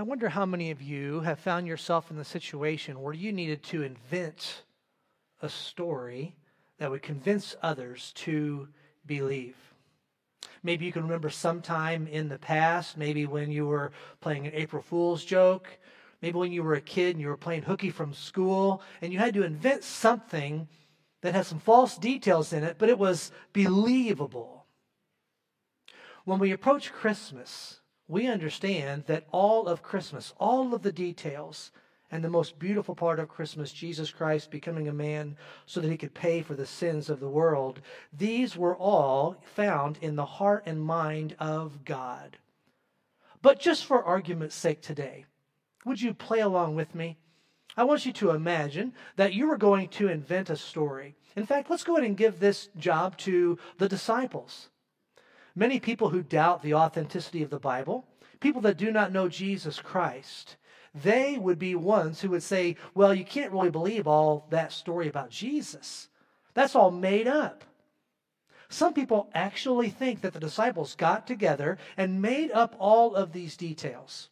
I wonder how many of you have found yourself in the situation where you needed to invent a story that would convince others to believe. Maybe you can remember sometime in the past, maybe when you were playing an April Fool's joke, maybe when you were a kid and you were playing hooky from school, and you had to invent something that had some false details in it, but it was believable. When we approach Christmas, we understand that all of Christmas, all of the details, and the most beautiful part of Christmas, Jesus Christ becoming a man so that he could pay for the sins of the world, these were all found in the heart and mind of God. But just for argument's sake today, would you play along with me? I want you to imagine that you are going to invent a story. In fact, let's go ahead and give this job to the disciples. Many people who doubt the authenticity of the Bible, people that do not know Jesus Christ, they would be ones who would say, well, you can't really believe all that story about Jesus. That's all made up. Some people actually think that the disciples got together and made up all of these details.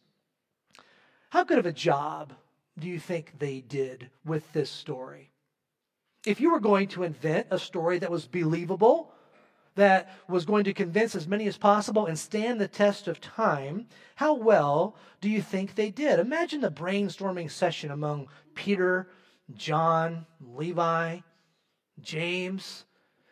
How good of a job do you think they did with this story? If you were going to invent a story that was believable, that was going to convince as many as possible and stand the test of time, how well do you think they did? Imagine the brainstorming session among Peter, John, Levi, James,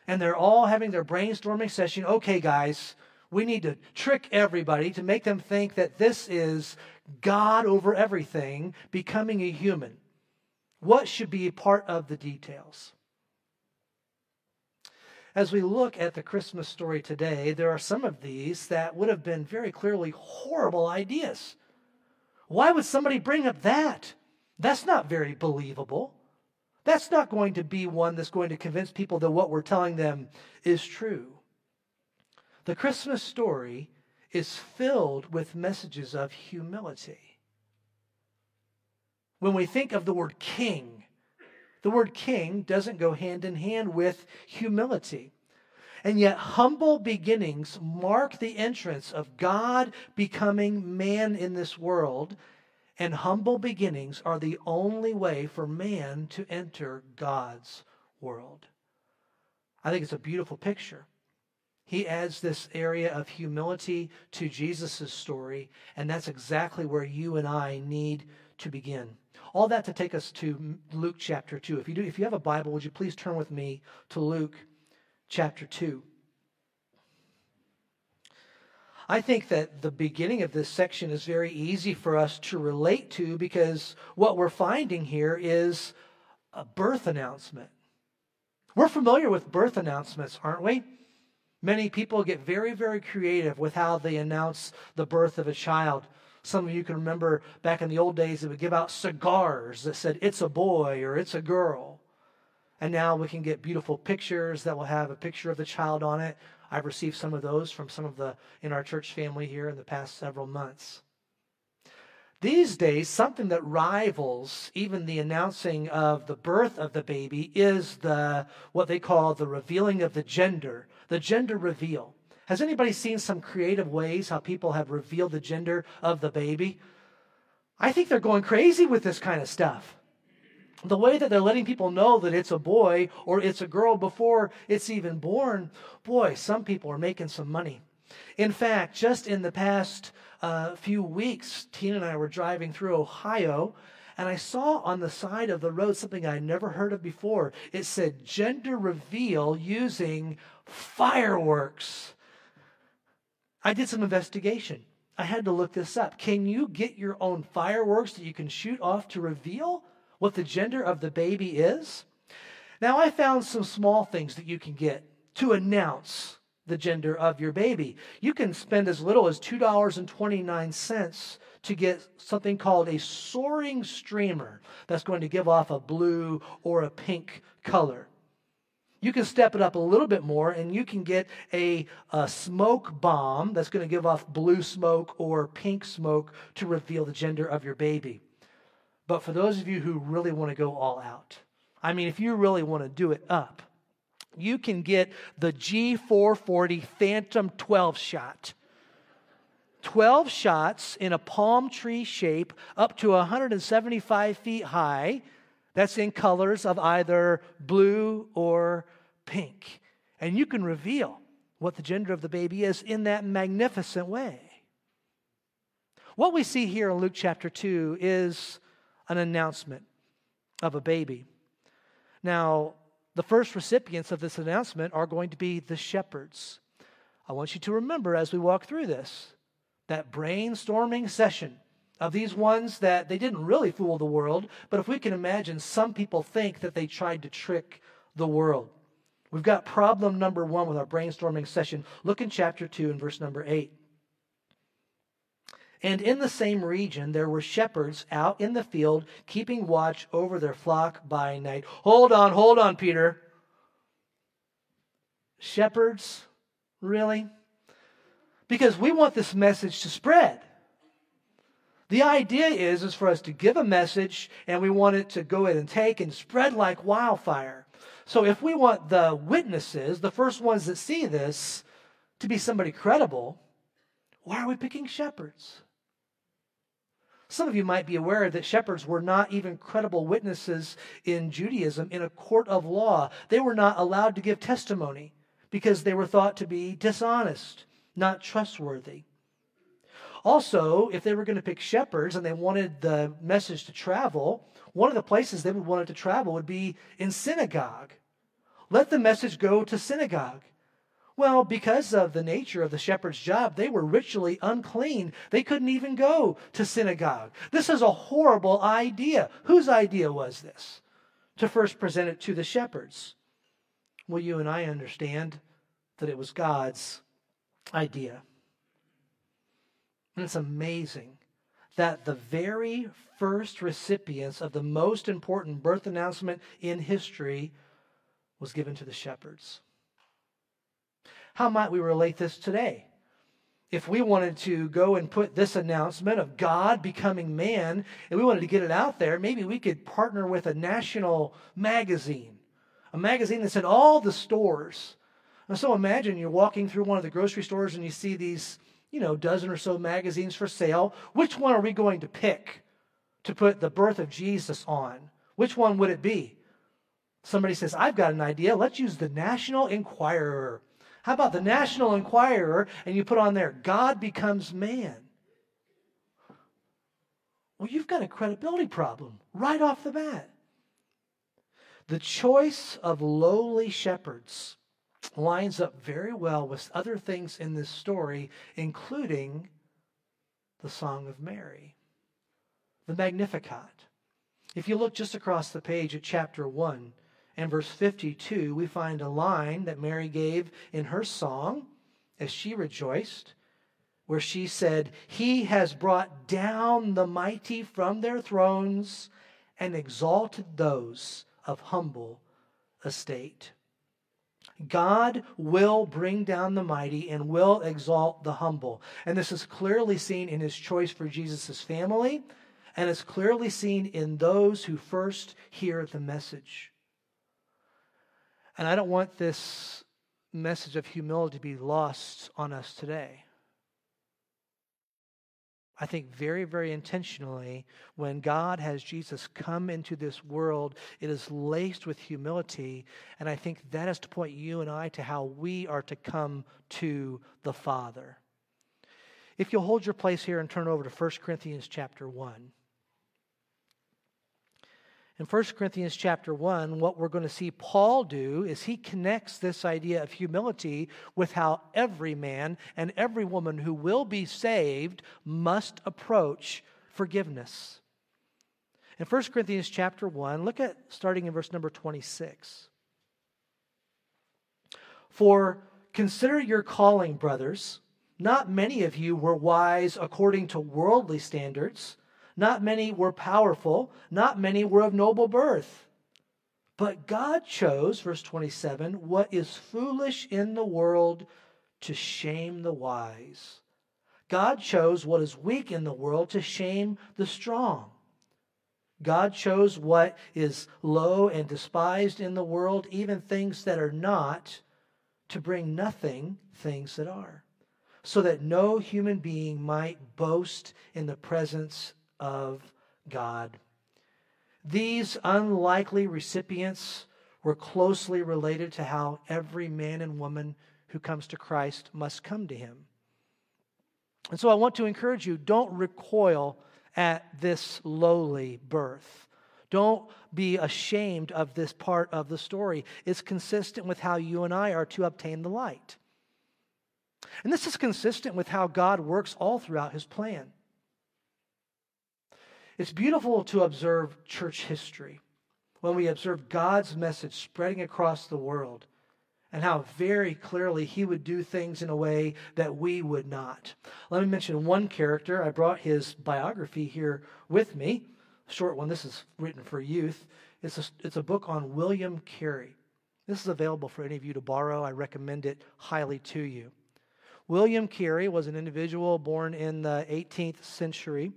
and they're all having their brainstorming session. Okay, guys, we need to trick everybody to make them think that this is God over everything becoming a human. What should be part of the details? As we look at the Christmas story today, there are some of these that would have been very clearly horrible ideas. Why would somebody bring up that? That's not very believable. That's not going to be one that's going to convince people that what we're telling them is true. The Christmas story is filled with messages of humility. When we think of the word king, the word king doesn't go hand in hand with humility. And yet, humble beginnings mark the entrance of God becoming man in this world. And humble beginnings are the only way for man to enter God's world. I think it's a beautiful picture. He adds this area of humility to Jesus' story, and that's exactly where you and I need to begin. All that to take us to Luke chapter 2. If you do if you have a Bible, would you please turn with me to Luke chapter 2. I think that the beginning of this section is very easy for us to relate to because what we're finding here is a birth announcement. We're familiar with birth announcements, aren't we? Many people get very, very creative with how they announce the birth of a child. Some of you can remember back in the old days, they would give out cigars that said, it's a boy or it's a girl. And now we can get beautiful pictures that will have a picture of the child on it. I've received some of those from some of the in our church family here in the past several months. These days, something that rivals even the announcing of the birth of the baby is the what they call the revealing of the gender, the gender reveal. Has anybody seen some creative ways how people have revealed the gender of the baby? I think they're going crazy with this kind of stuff. The way that they're letting people know that it's a boy or it's a girl before it's even born, boy, some people are making some money. In fact, just in the past uh, few weeks, Tina and I were driving through Ohio, and I saw on the side of the road something I'd never heard of before. It said gender reveal using fireworks. I did some investigation. I had to look this up. Can you get your own fireworks that you can shoot off to reveal what the gender of the baby is? Now, I found some small things that you can get to announce the gender of your baby. You can spend as little as $2.29 to get something called a soaring streamer that's going to give off a blue or a pink color. You can step it up a little bit more and you can get a, a smoke bomb that's going to give off blue smoke or pink smoke to reveal the gender of your baby. But for those of you who really want to go all out, I mean, if you really want to do it up, you can get the G440 Phantom 12 shot. 12 shots in a palm tree shape up to 175 feet high. That's in colors of either blue or pink. And you can reveal what the gender of the baby is in that magnificent way. What we see here in Luke chapter 2 is an announcement of a baby. Now, the first recipients of this announcement are going to be the shepherds. I want you to remember as we walk through this that brainstorming session of these ones that they didn't really fool the world, but if we can imagine, some people think that they tried to trick the world. We've got problem number one with our brainstorming session. Look in chapter 2 and verse number 8. And in the same region there were shepherds out in the field, keeping watch over their flock by night. Hold on, hold on, Peter. Shepherds? Really? Because we want this message to spread. The idea is, is for us to give a message and we want it to go in and take and spread like wildfire. So if we want the witnesses, the first ones that see this, to be somebody credible, why are we picking shepherds? Some of you might be aware that shepherds were not even credible witnesses in Judaism in a court of law. They were not allowed to give testimony because they were thought to be dishonest, not trustworthy. Also, if they were going to pick shepherds and they wanted the message to travel, one of the places they would want it to travel would be in synagogue. Let the message go to synagogue. Well, because of the nature of the shepherd's job, they were ritually unclean. They couldn't even go to synagogue. This is a horrible idea. Whose idea was this? To first present it to the shepherds. Well, you and I understand that it was God's idea. And it's amazing that the very first recipients of the most important birth announcement in history was given to the shepherds. How might we relate this today? If we wanted to go and put this announcement of God becoming man and we wanted to get it out there, maybe we could partner with a national magazine, a magazine that's in all the stores. And so imagine you're walking through one of the grocery stores and you see these, you know, dozen or so magazines for sale. Which one are we going to pick to put the birth of Jesus on? Which one would it be? Somebody says, I've got an idea. Let's use the National Enquirer. How about the National Enquirer and you put on there, God becomes man? Well, you've got a credibility problem right off the bat. The choice of lowly shepherds lines up very well with other things in this story, including the Song of Mary, the Magnificat. If you look just across the page at chapter 1, and verse 52, we find a line that Mary gave in her song as she rejoiced, where she said, He has brought down the mighty from their thrones and exalted those of humble estate. God will bring down the mighty and will exalt the humble. And this is clearly seen in his choice for Jesus' family, and it's clearly seen in those who first hear the message. And I don't want this message of humility to be lost on us today. I think very, very intentionally, when God has Jesus come into this world, it is laced with humility. And I think that is to point you and I to how we are to come to the Father. If you'll hold your place here and turn over to 1 Corinthians chapter 1. In 1 Corinthians chapter 1, what we're going to see Paul do is he connects this idea of humility with how every man and every woman who will be saved must approach forgiveness. In 1 Corinthians chapter 1, look at starting in verse number 26. For consider your calling, brothers. Not many of you were wise according to worldly standards not many were powerful. Not many were of noble birth. But God chose, verse 27, what is foolish in the world to shame the wise. God chose what is weak in the world to shame the strong. God chose what is low and despised in the world, even things that are not, to bring nothing things that are so that no human being might boast in the presence of God. These unlikely recipients were closely related to how every man and woman who comes to Christ must come to him. And so I want to encourage you don't recoil at this lowly birth. Don't be ashamed of this part of the story. It's consistent with how you and I are to obtain the light. And this is consistent with how God works all throughout his plan. It's beautiful to observe church history when we observe God's message spreading across the world and how very clearly he would do things in a way that we would not. Let me mention one character. I brought his biography here with me, a short one. This is written for youth. It's a, it's a book on William Carey. This is available for any of you to borrow. I recommend it highly to you. William Carey was an individual born in the 18th century,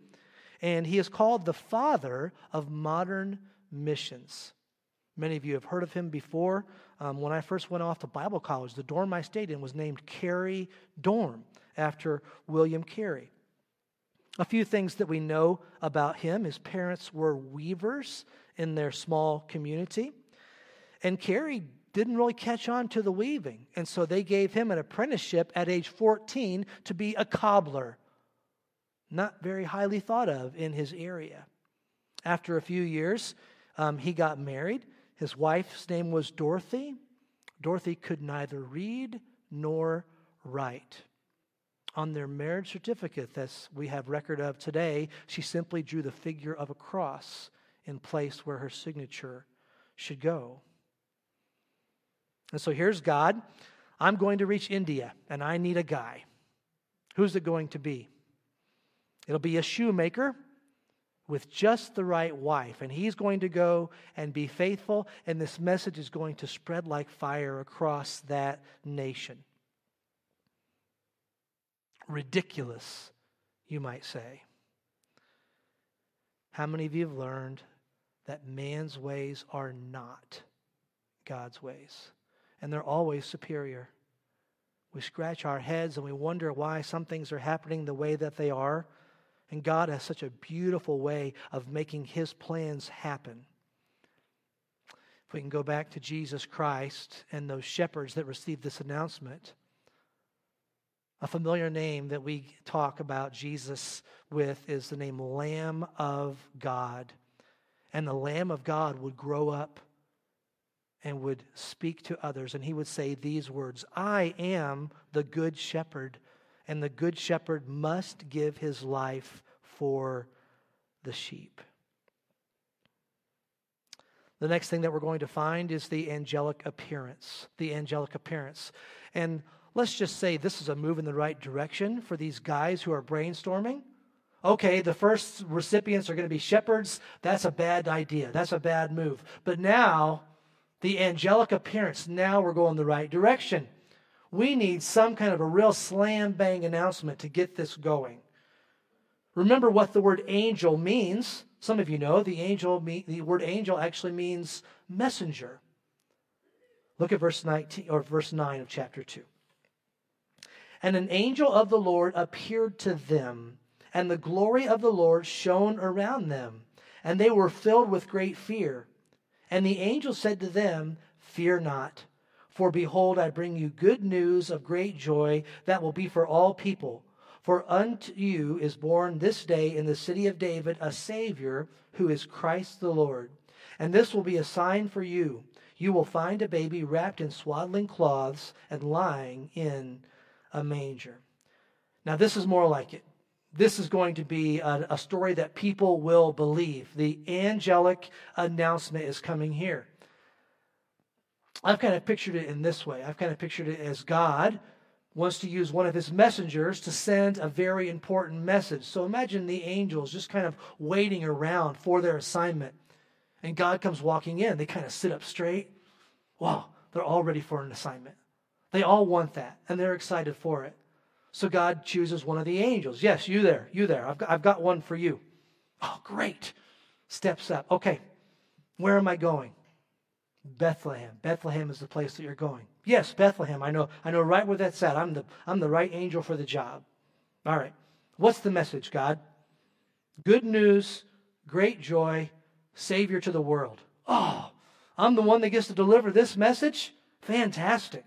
and he is called the father of modern missions. Many of you have heard of him before. Um, when I first went off to Bible college, the dorm I stayed in was named Carey Dorm after William Carey. A few things that we know about him his parents were weavers in their small community. And Carey didn't really catch on to the weaving. And so they gave him an apprenticeship at age 14 to be a cobbler. Not very highly thought of in his area. After a few years, um, he got married. His wife's name was Dorothy. Dorothy could neither read nor write. On their marriage certificate, that we have record of today, she simply drew the figure of a cross in place where her signature should go. And so here's God. I'm going to reach India, and I need a guy. Who's it going to be? It'll be a shoemaker with just the right wife. And he's going to go and be faithful, and this message is going to spread like fire across that nation. Ridiculous, you might say. How many of you have learned that man's ways are not God's ways? And they're always superior. We scratch our heads and we wonder why some things are happening the way that they are. And God has such a beautiful way of making his plans happen. If we can go back to Jesus Christ and those shepherds that received this announcement, a familiar name that we talk about Jesus with is the name Lamb of God. And the Lamb of God would grow up and would speak to others, and he would say these words I am the good shepherd and the good shepherd must give his life for the sheep. The next thing that we're going to find is the angelic appearance. The angelic appearance. And let's just say this is a move in the right direction for these guys who are brainstorming. Okay, the first recipients are going to be shepherds. That's a bad idea. That's a bad move. But now, the angelic appearance, now we're going the right direction. We need some kind of a real slam bang announcement to get this going. Remember what the word angel means. Some of you know the angel the word angel actually means messenger. Look at verse 19 or verse 9 of chapter 2. And an angel of the Lord appeared to them, and the glory of the Lord shone around them, and they were filled with great fear. And the angel said to them, Fear not. For behold, I bring you good news of great joy that will be for all people. For unto you is born this day in the city of David a Savior who is Christ the Lord. And this will be a sign for you. You will find a baby wrapped in swaddling cloths and lying in a manger. Now, this is more like it. This is going to be a, a story that people will believe. The angelic announcement is coming here. I've kind of pictured it in this way. I've kind of pictured it as God wants to use one of his messengers to send a very important message. So imagine the angels just kind of waiting around for their assignment. And God comes walking in. They kind of sit up straight. Wow, they're all ready for an assignment. They all want that, and they're excited for it. So God chooses one of the angels. Yes, you there, you there. I've got, I've got one for you. Oh, great. Steps up. Okay, where am I going? Bethlehem. Bethlehem is the place that you're going. Yes, Bethlehem. I know. I know right where that's at. I'm the I'm the right angel for the job. All right. What's the message, God? Good news, great joy, savior to the world. Oh, I'm the one that gets to deliver this message? Fantastic.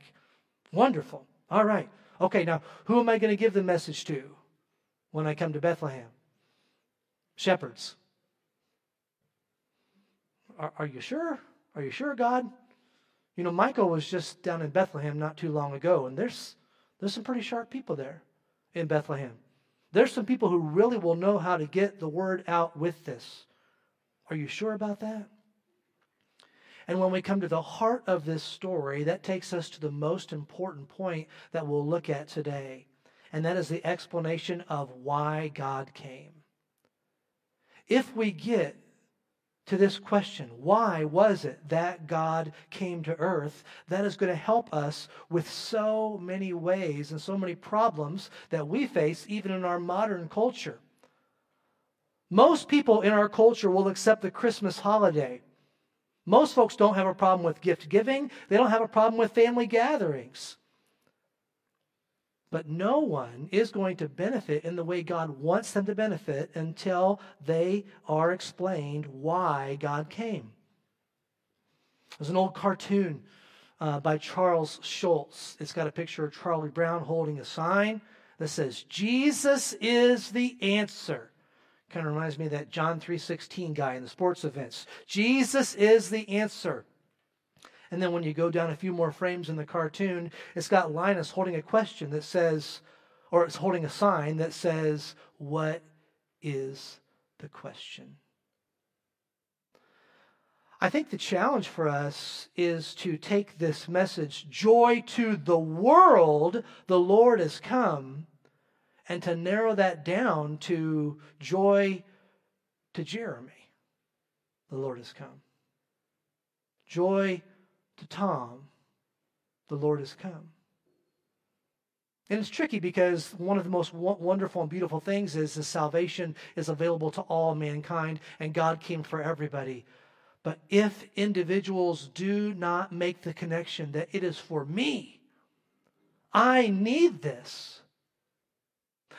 Wonderful. All right. Okay, now who am I going to give the message to when I come to Bethlehem? Shepherds. Are, are you sure? Are you sure, God? You know, Michael was just down in Bethlehem not too long ago, and there's there's some pretty sharp people there in Bethlehem. There's some people who really will know how to get the word out with this. Are you sure about that? And when we come to the heart of this story, that takes us to the most important point that we'll look at today. And that is the explanation of why God came. If we get to this question why was it that God came to earth? That is going to help us with so many ways and so many problems that we face even in our modern culture. Most people in our culture will accept the Christmas holiday. Most folks don't have a problem with gift giving, they don't have a problem with family gatherings. But no one is going to benefit in the way God wants them to benefit until they are explained why God came. There's an old cartoon uh, by Charles Schulz. It's got a picture of Charlie Brown holding a sign that says, Jesus is the answer. Kind of reminds me of that John 3.16 guy in the sports events. Jesus is the answer. And then when you go down a few more frames in the cartoon, it's got Linus holding a question that says, or it's holding a sign that says, What is the question? I think the challenge for us is to take this message, joy to the world, the Lord has come, and to narrow that down to joy to Jeremy, the Lord has come. Joy to Tom, the Lord has come. And it's tricky because one of the most wonderful and beautiful things is that salvation is available to all mankind and God came for everybody. But if individuals do not make the connection that it is for me, I need this.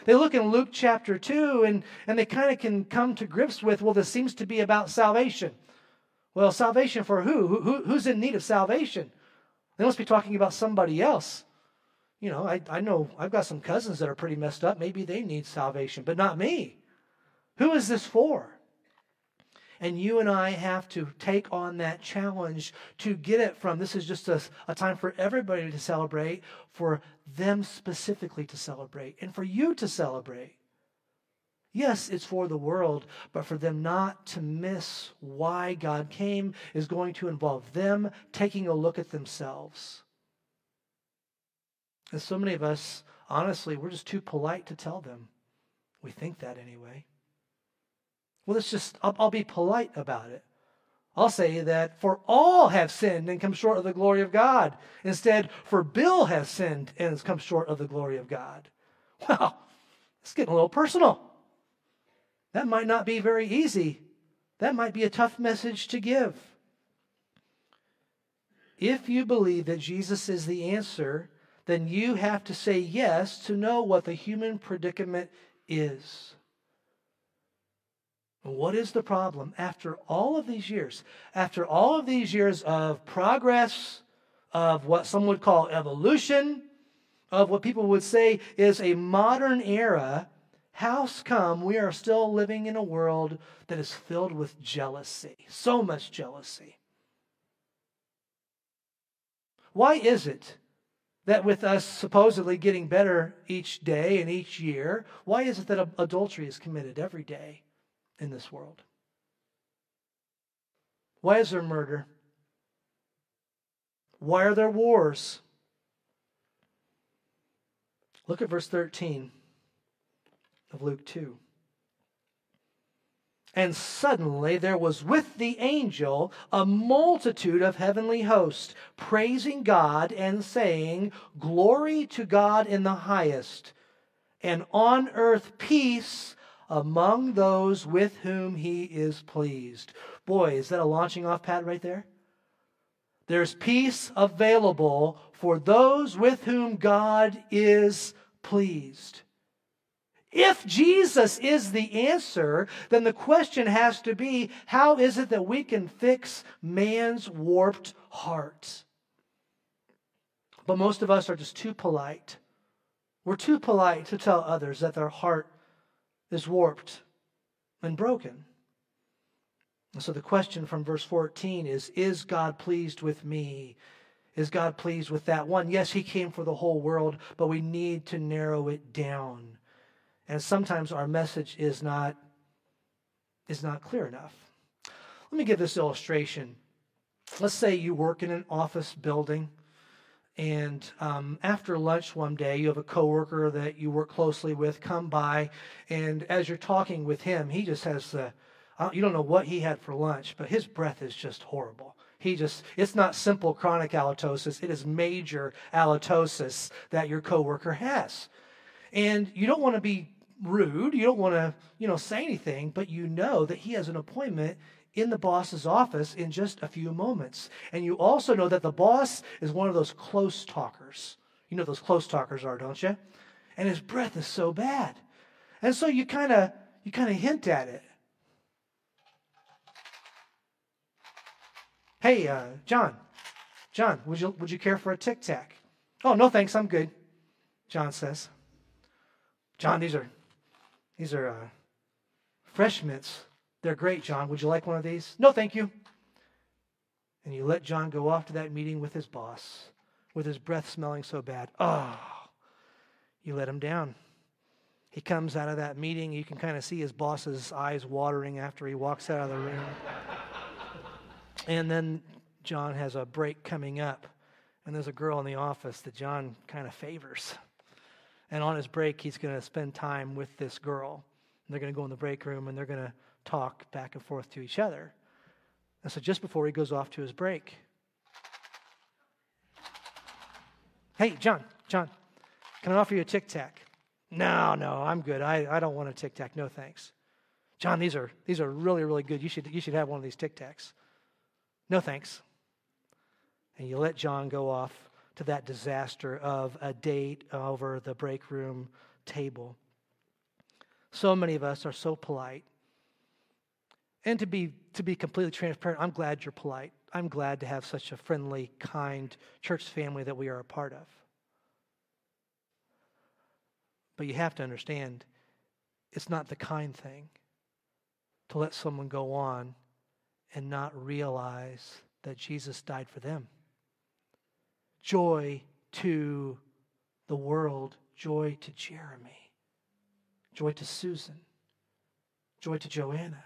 They look in Luke chapter 2 and, and they kind of can come to grips with, well, this seems to be about salvation. Well, salvation for who? who? Who's in need of salvation? They must be talking about somebody else. You know, I, I know I've got some cousins that are pretty messed up. Maybe they need salvation, but not me. Who is this for? And you and I have to take on that challenge to get it from this is just a, a time for everybody to celebrate, for them specifically to celebrate, and for you to celebrate. Yes, it's for the world, but for them not to miss why God came is going to involve them taking a look at themselves. And so many of us, honestly, we're just too polite to tell them. We think that anyway. Well, it's just, I'll, I'll be polite about it. I'll say that for all have sinned and come short of the glory of God. Instead, for Bill has sinned and has come short of the glory of God. Well, it's getting a little personal. That might not be very easy. That might be a tough message to give. If you believe that Jesus is the answer, then you have to say yes to know what the human predicament is. What is the problem? After all of these years, after all of these years of progress, of what some would call evolution, of what people would say is a modern era, How's come we are still living in a world that is filled with jealousy? So much jealousy. Why is it that with us supposedly getting better each day and each year, why is it that adultery is committed every day in this world? Why is there murder? Why are there wars? Look at verse 13 of Luke 2. And suddenly there was with the angel a multitude of heavenly hosts, praising God and saying, Glory to God in the highest, and on earth peace among those with whom he is pleased. Boy, is that a launching off pad right there? There's peace available for those with whom God is pleased. If Jesus is the answer, then the question has to be how is it that we can fix man's warped heart? But most of us are just too polite. We're too polite to tell others that their heart is warped and broken. And so the question from verse 14 is Is God pleased with me? Is God pleased with that one? Yes, He came for the whole world, but we need to narrow it down. And sometimes our message is not, is not clear enough. Let me give this illustration. Let's say you work in an office building, and um, after lunch one day, you have a coworker that you work closely with come by, and as you're talking with him, he just has the, you don't know what he had for lunch, but his breath is just horrible. He just, it's not simple chronic halitosis, it is major halitosis that your coworker has. And you don't want to be rude. You don't want to, you know, say anything, but you know that he has an appointment in the boss's office in just a few moments. And you also know that the boss is one of those close talkers. You know those close talkers are, don't you? And his breath is so bad. And so you kind of you kind of hint at it. Hey, uh, John, John, would you would you care for a tic tac? Oh no, thanks, I'm good. John says. John, these are these are uh, fresh mints. They're great, John. Would you like one of these? No, thank you. And you let John go off to that meeting with his boss with his breath smelling so bad. Oh, you let him down. He comes out of that meeting. You can kind of see his boss's eyes watering after he walks out of the room. and then John has a break coming up. And there's a girl in the office that John kind of favors. And on his break, he's going to spend time with this girl. And they're going to go in the break room and they're going to talk back and forth to each other. And so just before he goes off to his break, hey, John, John, can I offer you a tic tac? No, no, I'm good. I, I don't want a tic tac. No, thanks. John, these are, these are really, really good. You should, you should have one of these tic tacs. No, thanks. And you let John go off to that disaster of a date over the break room table. So many of us are so polite. And to be, to be completely transparent, I'm glad you're polite. I'm glad to have such a friendly, kind church family that we are a part of. But you have to understand, it's not the kind thing to let someone go on and not realize that Jesus died for them joy to the world, joy to Jeremy, joy to Susan, joy to Joanna,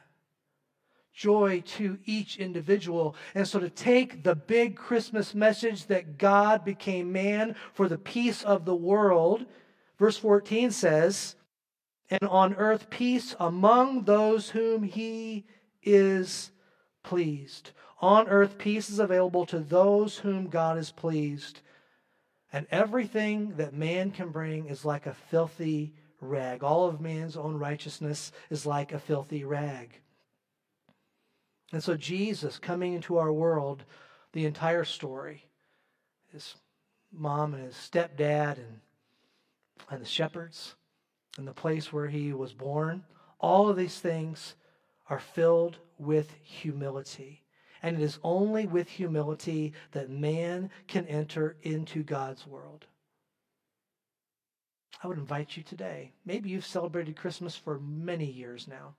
joy to each individual. And so to take the big Christmas message that God became man for the peace of the world, verse 14 says, and on earth peace among those whom he is pleased. On earth, peace is available to those whom God is pleased. And everything that man can bring is like a filthy rag. All of man's own righteousness is like a filthy rag. And so, Jesus coming into our world, the entire story, his mom and his stepdad and, and the shepherds, and the place where he was born, all of these things are filled with humility. And it is only with humility that man can enter into God's world. I would invite you today. Maybe you've celebrated Christmas for many years now.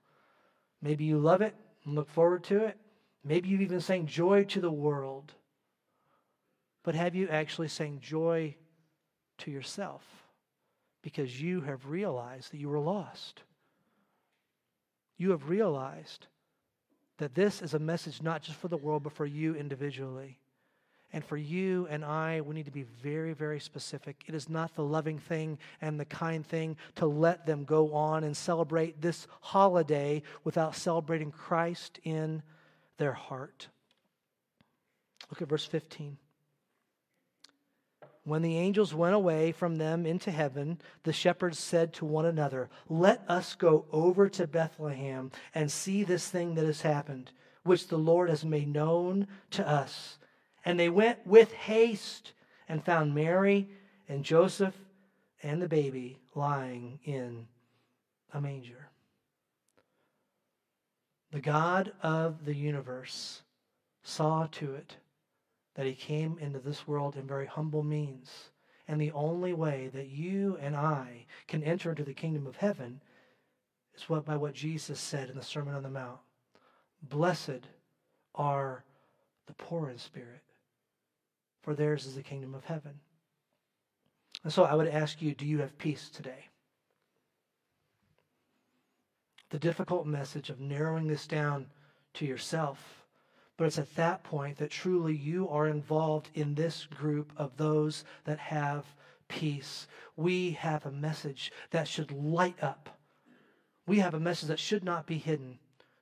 Maybe you love it and look forward to it. Maybe you've even sang joy to the world. But have you actually sang joy to yourself? Because you have realized that you were lost. You have realized that this is a message not just for the world, but for you individually. And for you and I, we need to be very, very specific. It is not the loving thing and the kind thing to let them go on and celebrate this holiday without celebrating Christ in their heart. Look at verse 15. When the angels went away from them into heaven, the shepherds said to one another, Let us go over to Bethlehem and see this thing that has happened, which the Lord has made known to us. And they went with haste and found Mary and Joseph and the baby lying in a manger. The God of the universe saw to it that he came into this world in very humble means. And the only way that you and I can enter into the kingdom of heaven is what by what Jesus said in the Sermon on the Mount. Blessed are the poor in spirit, for theirs is the kingdom of heaven. And so I would ask you, do you have peace today? The difficult message of narrowing this down to yourself. But it's at that point that truly you are involved in this group of those that have peace. We have a message that should light up. We have a message that should not be hidden.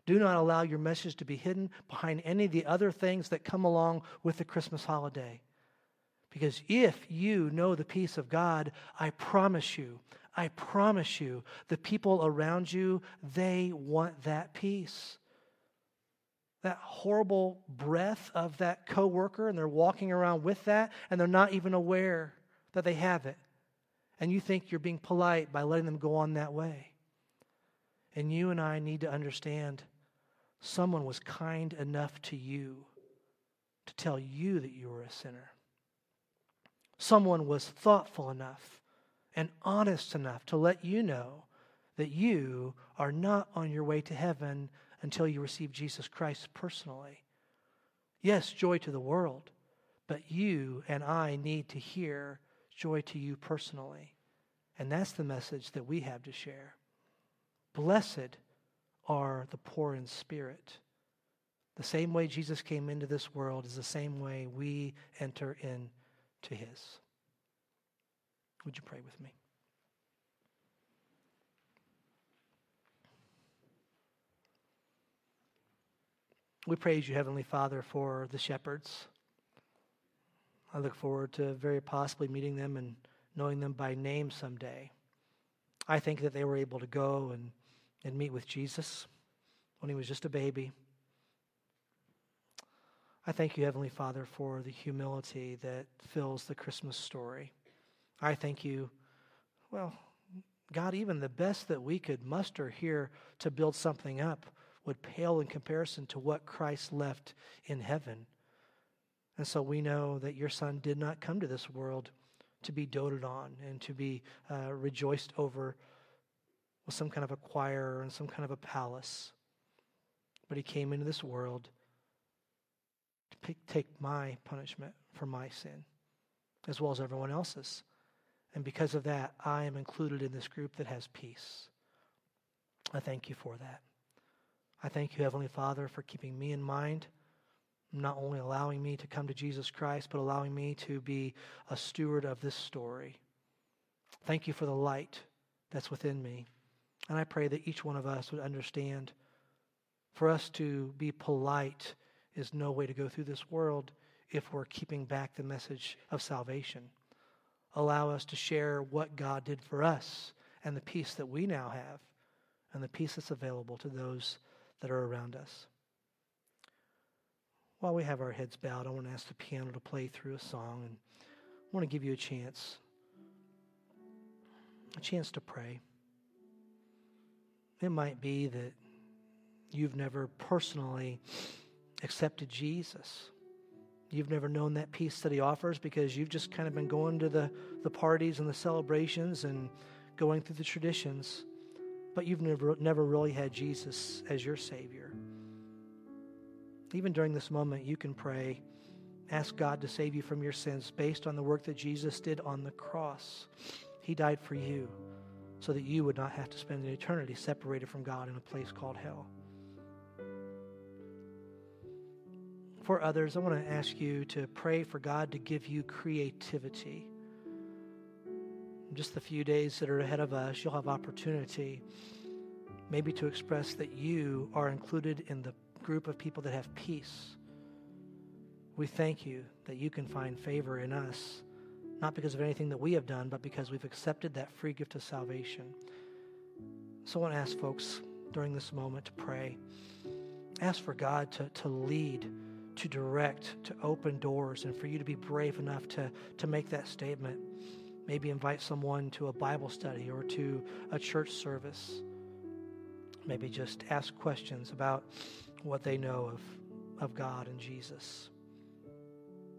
Do not allow your message to be hidden behind any of the other things that come along with the Christmas holiday. Because if you know the peace of God, I promise you, I promise you, the people around you, they want that peace. That horrible breath of that coworker, and they're walking around with that, and they're not even aware that they have it. And you think you're being polite by letting them go on that way. And you and I need to understand someone was kind enough to you to tell you that you were a sinner. Someone was thoughtful enough and honest enough to let you know that you are not on your way to heaven until you receive Jesus Christ personally. Yes, joy to the world, but you and I need to hear joy to you personally. And that's the message that we have to share. Blessed are the poor in spirit. The same way Jesus came into this world is the same way we enter into His. Would you pray with me? We praise you, Heavenly Father, for the shepherds. I look forward to very possibly meeting them and knowing them by name someday. I think that they were able to go and, and meet with Jesus when he was just a baby. I thank you, Heavenly Father, for the humility that fills the Christmas story. I thank you, well, God, even the best that we could muster here to build something up would pale in comparison to what Christ left in heaven. And so we know that your Son did not come to this world to be doted on and to be uh, rejoiced over with some kind of a choir and some kind of a palace. But he came into this world to take my punishment for my sin, as well as everyone else's. And because of that, I am included in this group that has peace. I thank you for that. I thank you, Heavenly Father, for keeping me in mind, not only allowing me to come to Jesus Christ, but allowing me to be a steward of this story. Thank you for the light that's within me. And I pray that each one of us would understand for us to be polite is no way to go through this world if we're keeping back the message of salvation. Allow us to share what God did for us and the peace that we now have and the peace that's available to those that are around us. While we have our heads bowed, I want to ask the piano to play through a song and I want to give you a chance a chance to pray. It might be that you've never personally accepted Jesus. You've never known that peace that he offers because you've just kind of been going to the, the parties and the celebrations and going through the traditions, but you've never, never really had Jesus as your Savior. Even during this moment, you can pray, ask God to save you from your sins based on the work that Jesus did on the cross. He died for you so that you would not have to spend an eternity separated from God in a place called hell. for others, I want to ask you to pray for God to give you creativity. In just the few days that are ahead of us, you'll have opportunity maybe to express that you are included in the group of people that have peace. We thank you that you can find favor in us, not because of anything that we have done, but because we've accepted that free gift of salvation. So I want to ask folks during this moment to pray. Ask for God to, to lead to direct, to open doors, and for you to be brave enough to, to make that statement. Maybe invite someone to a Bible study or to a church service. Maybe just ask questions about what they know of, of God and Jesus.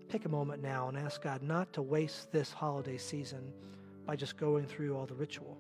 Take a moment now and ask God not to waste this holiday season by just going through all the ritual